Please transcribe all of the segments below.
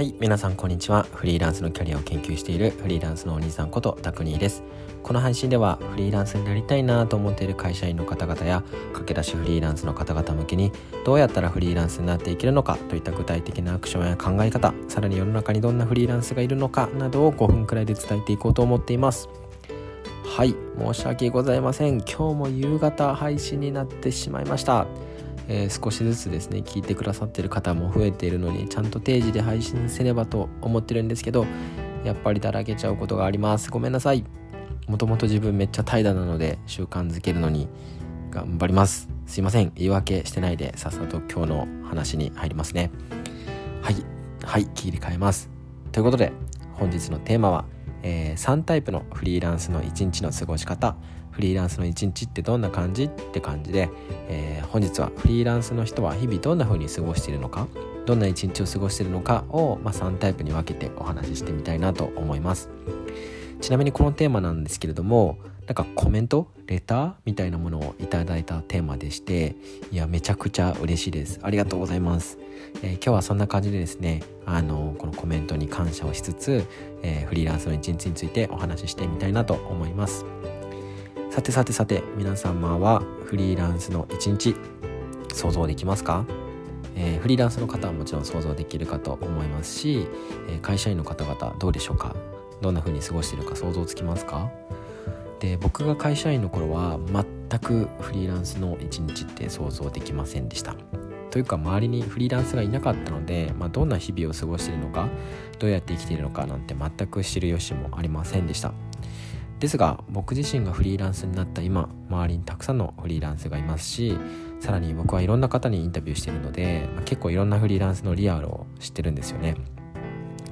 はい皆さんこんにちは。フリーランスのキャリアを研究しているフリーランスのお兄さんことタクニーです。この配信ではフリーランスになりたいなと思っている会社員の方々や駆け出しフリーランスの方々向けにどうやったらフリーランスになっていけるのかといった具体的なアクションや考え方さらに世の中にどんなフリーランスがいるのかなどを5分くらいで伝えていこうと思っています。はい申し訳ございません。今日も夕方配信になってしまいました。えー、少しずつですね聞いてくださってる方も増えているのにちゃんと定時で配信せねばと思ってるんですけどやっぱりだらけちゃうことがあります。ごめんなさい。もともと自分めっちゃ怠惰なので習慣づけるのに頑張ります。すいません。言い訳してないでさっさと今日の話に入りますね。はい。はい。切り替えます。ということで本日のテーマは、えー、3タイプのフリーランスの1日の過ごし方。フリーランスの一日ってどんな感じって感じで、えー、本日はフリーランスの人は日々どんな風に過ごしているのかどんな一日を過ごしているのかを、まあ、3タイプに分けてお話ししてみたいなと思います。ちなみにこのテーマなんですけれどもなんかコメントレターみたいなものをいただいたテーマでしていやめちゃくちゃ嬉しいです。ありがとうございます、えー、今日はそんな感じでですねあのこのコメントに感謝をしつつ、えー、フリーランスの一日についてお話ししてみたいなと思います。さてさてさて皆様はフリーランスの一日想像できますか、えー、フリーランスの方はもちろん想像できるかと思いますし、え、会社員の方々どうでしょうか？どんな風に過ごしているか想像つきますか？で僕が会社員の頃は全くフリーランスの一日って想像できませんでした。というか周りにフリーランスがいなかったので、まあ、どんな日々を過ごしているのかどうやって生きているのかなんて全く知る由もありませんでした。ですが僕自身がフリーランスになった今周りにたくさんのフリーランスがいますしさらに僕はいろんな方にインタビューしてるので、まあ、結構いろんなフリーランスのリアルを知ってるんですよね。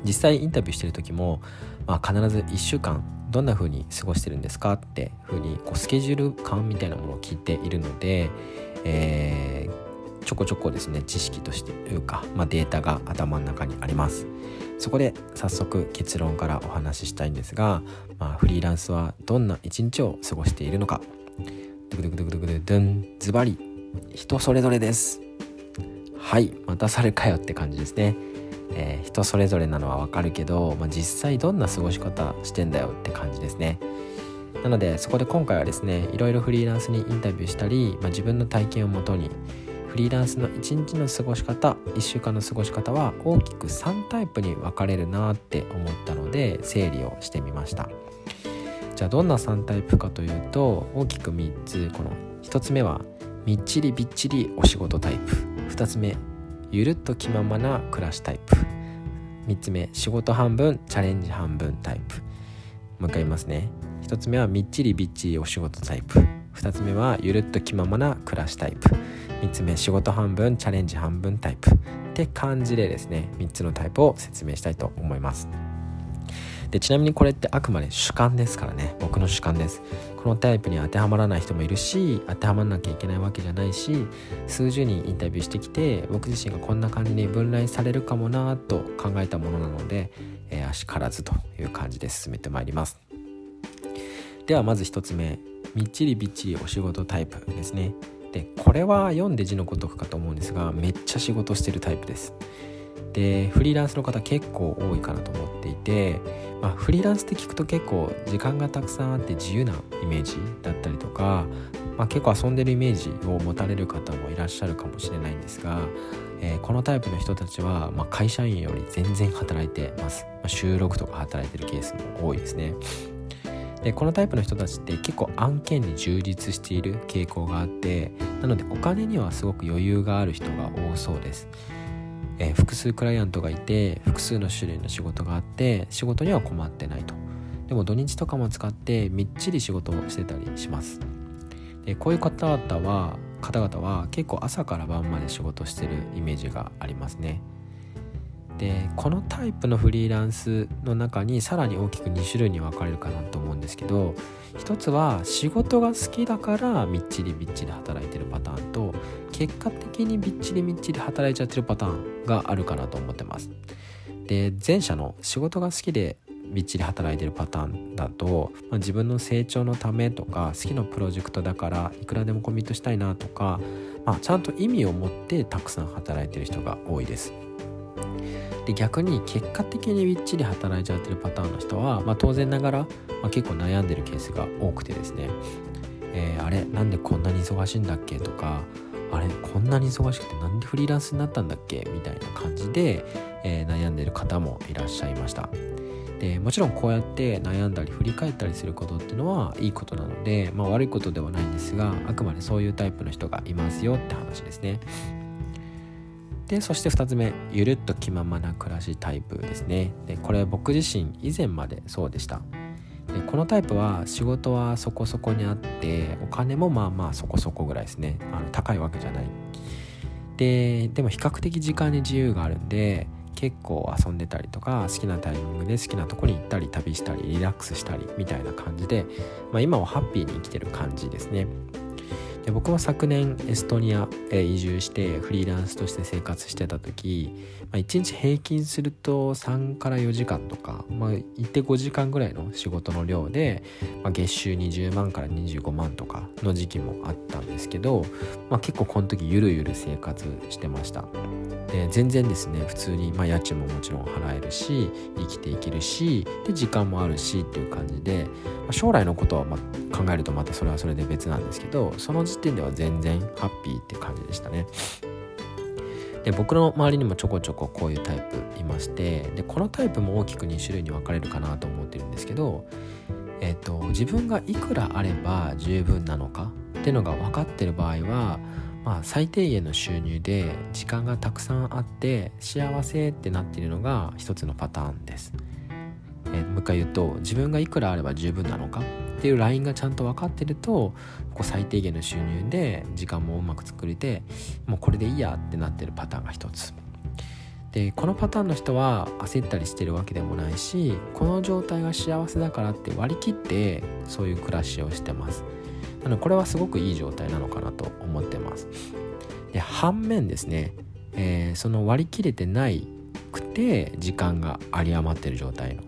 実際インタビューしてる時も、まあ、必ず1週間どんな風に過ごしてるんですかって風にこうスケジュール感みたいなものを聞いているので、えー、ちょこちょこですね知識としてというか、まあ、データが頭の中にあります。そこで早速結論からお話ししたいんですが、まあ、フリーランスはどんな一日を過ごしているのか。ドゥクドゥクドゥクドゥクドゥドンズバリ人それぞれです。はいまたそれかよって感じですね、えー、人それぞれなのはわかるけど、まあ、実際どんな過ごし方してんだよって感じですね。なのでそこで今回はですねいろいろフリーランスにインタビューしたり、まあ、自分の体験をもとにフリーランスの1日の過ごし方1週間の過ごし方は大きく3タイプに分かれるなって思ったので整理をしてみました。じゃあどんな3タイプかというと大きく3つ。この1つ目はみっちりびっちりお仕事タイプ。2つ目ゆるっと気ままな暮らしタイプ。3つ目仕事半分チャレンジ半分タイプ。もう一回言いますね。1つ目はみっちりびっちりお仕事タイプ。2つ目はゆるっと気ままな暮らしタイプ。3つ目仕事半分チャレンジ半分タイプ。って感じでですね3つのタイプを説明したいと思います。でちなみにこれってあくまで主観ですからね。僕の主観です。このタイプに当てはまらない人もいるし当てはまらなきゃいけないわけじゃないし数十人インタビューしてきて僕自身がこんな感じに分類されるかもなと考えたものなので、えー、足からずという感じで進めてまいります。ではまず1つ目。みっちりびっちりお仕事タイプですね。でこれは読んで字のごとくかと思うんですがめっちゃ仕事してるタイプです。でフリーランスの方結構多いかなと思っていて、まあ、フリーランスって聞くと結構時間がたくさんあって自由なイメージだったりとか、まあ、結構遊んでるイメージを持たれる方もいらっしゃるかもしれないんですが、えー、このタイプの人たちは、まあ、会社員より全然働いてます、まあ、週6とか働いてるケースも多いですね。でこのタイプの人たちって結構案件に充実している傾向があってなのでお金にはすごく余裕がある人が多そうです、えー、複数クライアントがいて複数の種類の仕事があって仕事には困ってないと。でも土日とかも使ってみっちり仕事をしてたりします。でこういう方々は方々は結構朝から晩まで仕事してるイメージがありますね。でこのタイプのフリーランスの中にさらに大きく2種類に分かれるかなと思うんですけど一つは仕事が好きだからみっちりびっちり働いてるパターンと結果的にびっちりみっちり働いちゃってるパターンがあるかなと思ってます。で前者の仕事が好きでびっちり働いてるパターンだと、まあ、自分の成長のためとか好きなプロジェクトだからいくらでもコミットしたいなとか、まあ、ちゃんと意味を持ってたくさん働いてる人が多いです。で逆に結果的にびっちり働いちゃってるパターンの人は、まあ、当然ながら、まあ、結構悩んでるケースが多くてですね、えー、あれなんでこんなに忙しいんだっけとかあれこんなに忙しくてなんでフリーランスになったんだっけみたいな感じで、えー、悩んでる方もいらっしゃいました。でもちろんこうやって悩んだり振り返ったりすることっていうのはいいことなので、まあ、悪いことではないんですがあくまでそういうタイプの人がいますよって話ですね。でそして2つ目ゆるっと気ままな暮らしタイプですね。でこれ僕自身以前までそうでした。でこのタイプは仕事はそこそこにあってお金もまあまあそこそこぐらいですね。あの高いわけじゃない。ででも比較的時間に自由があるんで結構遊んでたりとか好きなタイミングで好きなとこに行ったり旅したりリラックスしたりみたいな感じで、まあ、今はハッピーに生きてる感じですね。で僕は昨年エストニアへ移住してフリーランスとして生活してた時、まあ、1日平均すると3から4時間とか、まあ、行って5時間ぐらいの仕事の量で、まあ、月収20万から25万とかの時期もあったんですけど、まあ、結構この時ゆるゆる生活してました。で全然ですね普通に、まあ、家賃ももちろん払えるし生きていけるしで時間もあるしっていう感じで、まあ、将来のことはま考えるとまたそれはそれで別なんですけどその時点では全然ハッピーって感じでしたねで僕の周りにもちょこちょここういうタイプいましてでこのタイプも大きく2種類に分かれるかなと思ってるんですけどえっ、ー、と自分がいくらあれば十分なのかっていうのが分かってる場合はまあ、最低限の収入で時間がたくさんあって幸せってなっているのが一つのパターンです。えもう一回言うと自分がいくらあれば十分なのかっていうラインがちゃんと分かってるとこう最低限の収入で時間もうまく作れてもうこれでいいやってなってるパターンが一つ。でこのパターンの人は焦ったりしてるわけでもないしこの状態が幸せだからって割り切ってそういう暮らしをしてます。なのでこれはすごくいい状態なのかなと思ってますで反面ですね、えー、その割り切れてないくて時間が有り余ってる状態の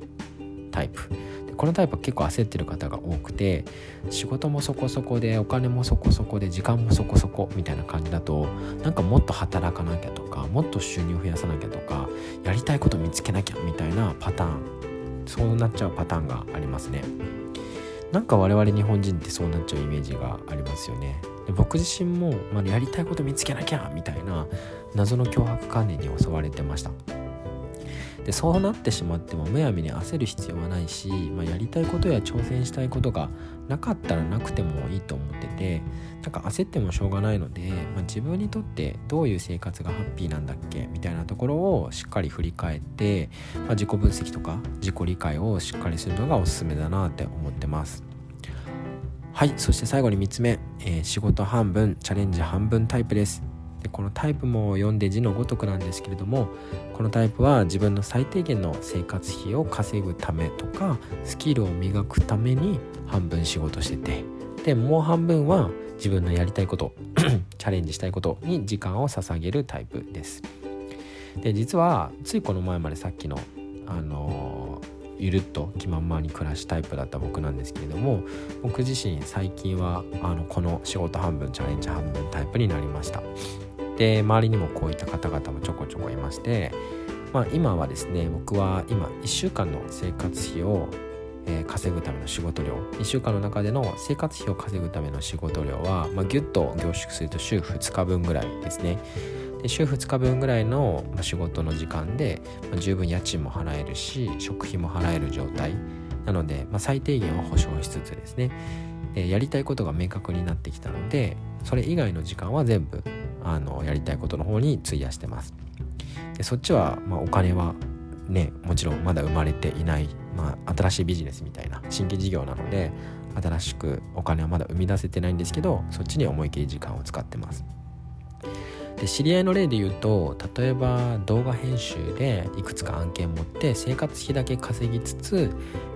タイプこのタイプは結構焦ってる方が多くて仕事もそこそこでお金もそこそこで時間もそこそこみたいな感じだとなんかもっと働かなきゃとかもっと収入増やさなきゃとかやりたいこと見つけなきゃみたいなパターンそうなっちゃうパターンがありますね。なんか我々日本人ってそうなっちゃうイメージがありますよねで僕自身も、まあ、やりたいこと見つけなきゃみたいな謎の脅迫観念に襲われてましたでそうなってしまってもむやみに焦る必要はないし、まあ、やりたいことや挑戦したいことがなかったらなくてもいいと思っててなんか焦ってもしょうがないので、まあ、自分にとってどういう生活がハッピーなんだっけみたいなところをしっかり振り返って、まあ、自己分析とか自己理解をしっかりするのがおすすめだなって思ってます。はいそして最後に3つ目、えー、仕事半分チャレンジ半分タイプです。でこのタイプも読んで字のごとくなんですけれどもこのタイプは自分の最低限の生活費を稼ぐためとかスキルを磨くために半分仕事しててでもう半分は自分のやりたいこと チャレンジしたいことに時間を捧げるタイプです。で実はついこの前までさっきのあのーゆるっと気まんまに暮らしタイプだった僕なんですけれども僕自身最近はあのこの仕事半分チャレンジ半分タイプになりました。で周りにもこういった方々もちょこちょこいまして、まあ、今はですね僕は今1週間の生活費を稼ぐための仕事量1週間の中での生活費を稼ぐための仕事量は、まあ、ギュッと凝縮すると週2日分ぐらいですね。で週2日分ぐらいの仕事の時間で、十分家賃も払えるし食費も払える状態。なので、まあ、最低限は保証しつつですね。でやりたいことが明確になってきたのでそれ以外の時間は全部あのやりたいことの方に費やしてます。でそっちは、まあ、お金はねもちろんまだ生まれていない、まあ、新しいビジネスみたいな新規事業なので新しくお金はまだ生み出せてないんですけどそっちに思い切り時間を使ってます。で知り合いの例で言うと例えば動画編集でいくつか案件持って生活費だけ稼ぎつつ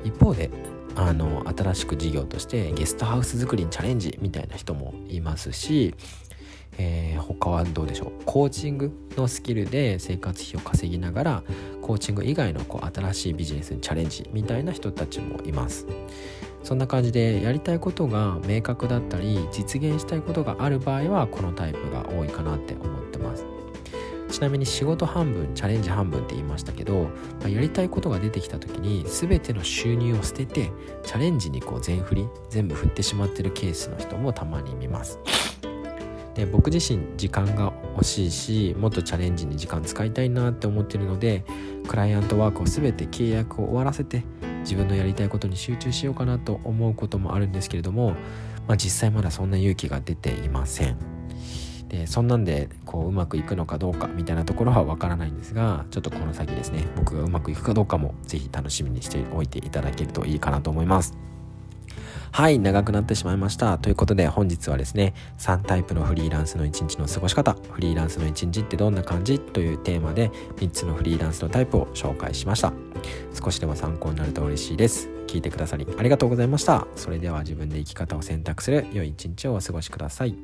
一方であの新しく事業としてゲストハウス作りにチャレンジみたいな人もいますし、えー、他はどうでしょう？コーチングのスキルで生活費を稼ぎながらコーチング以外のこう新しいビジネスにチャレンジみたいな人たちもいます。そんな感じでやりたいことが明確だったり実現したいことがある場合はこのタイプが多いかなって思ってます。ちなみに仕事半分チャレンジ半分って言いましたけど、まあ、やりたいことが出てきた時に全ての収入を捨ててチャレンジにこう全振り全部振ってしまってるケースの人もたまに見ます。で僕自身時間が欲しいしもっとチャレンジに時間使いたいなって思ってるのでクライアントワークを全て契約を終わらせて自分のやりたいことに集中しようかなと思うこともあるんですけれども、まあ、実際まだそんな勇気が出ていません。でそんなんでこううまくいくのかどうかみたいなところはわからないんですがちょっとこの先ですね僕がうまくいくかどうかも是非楽しみにしておいていただけるといいかなと思います。はい、長くなってしまいました。ということで本日はですね、3タイプのフリーランスの一日の過ごし方、フリーランスの一日ってどんな感じというテーマで3つのフリーランスのタイプを紹介しました。少しでも参考になると嬉しいです。聞いてくださりありがとうございました。それでは自分で生き方を選択する良い一日をお過ごしください。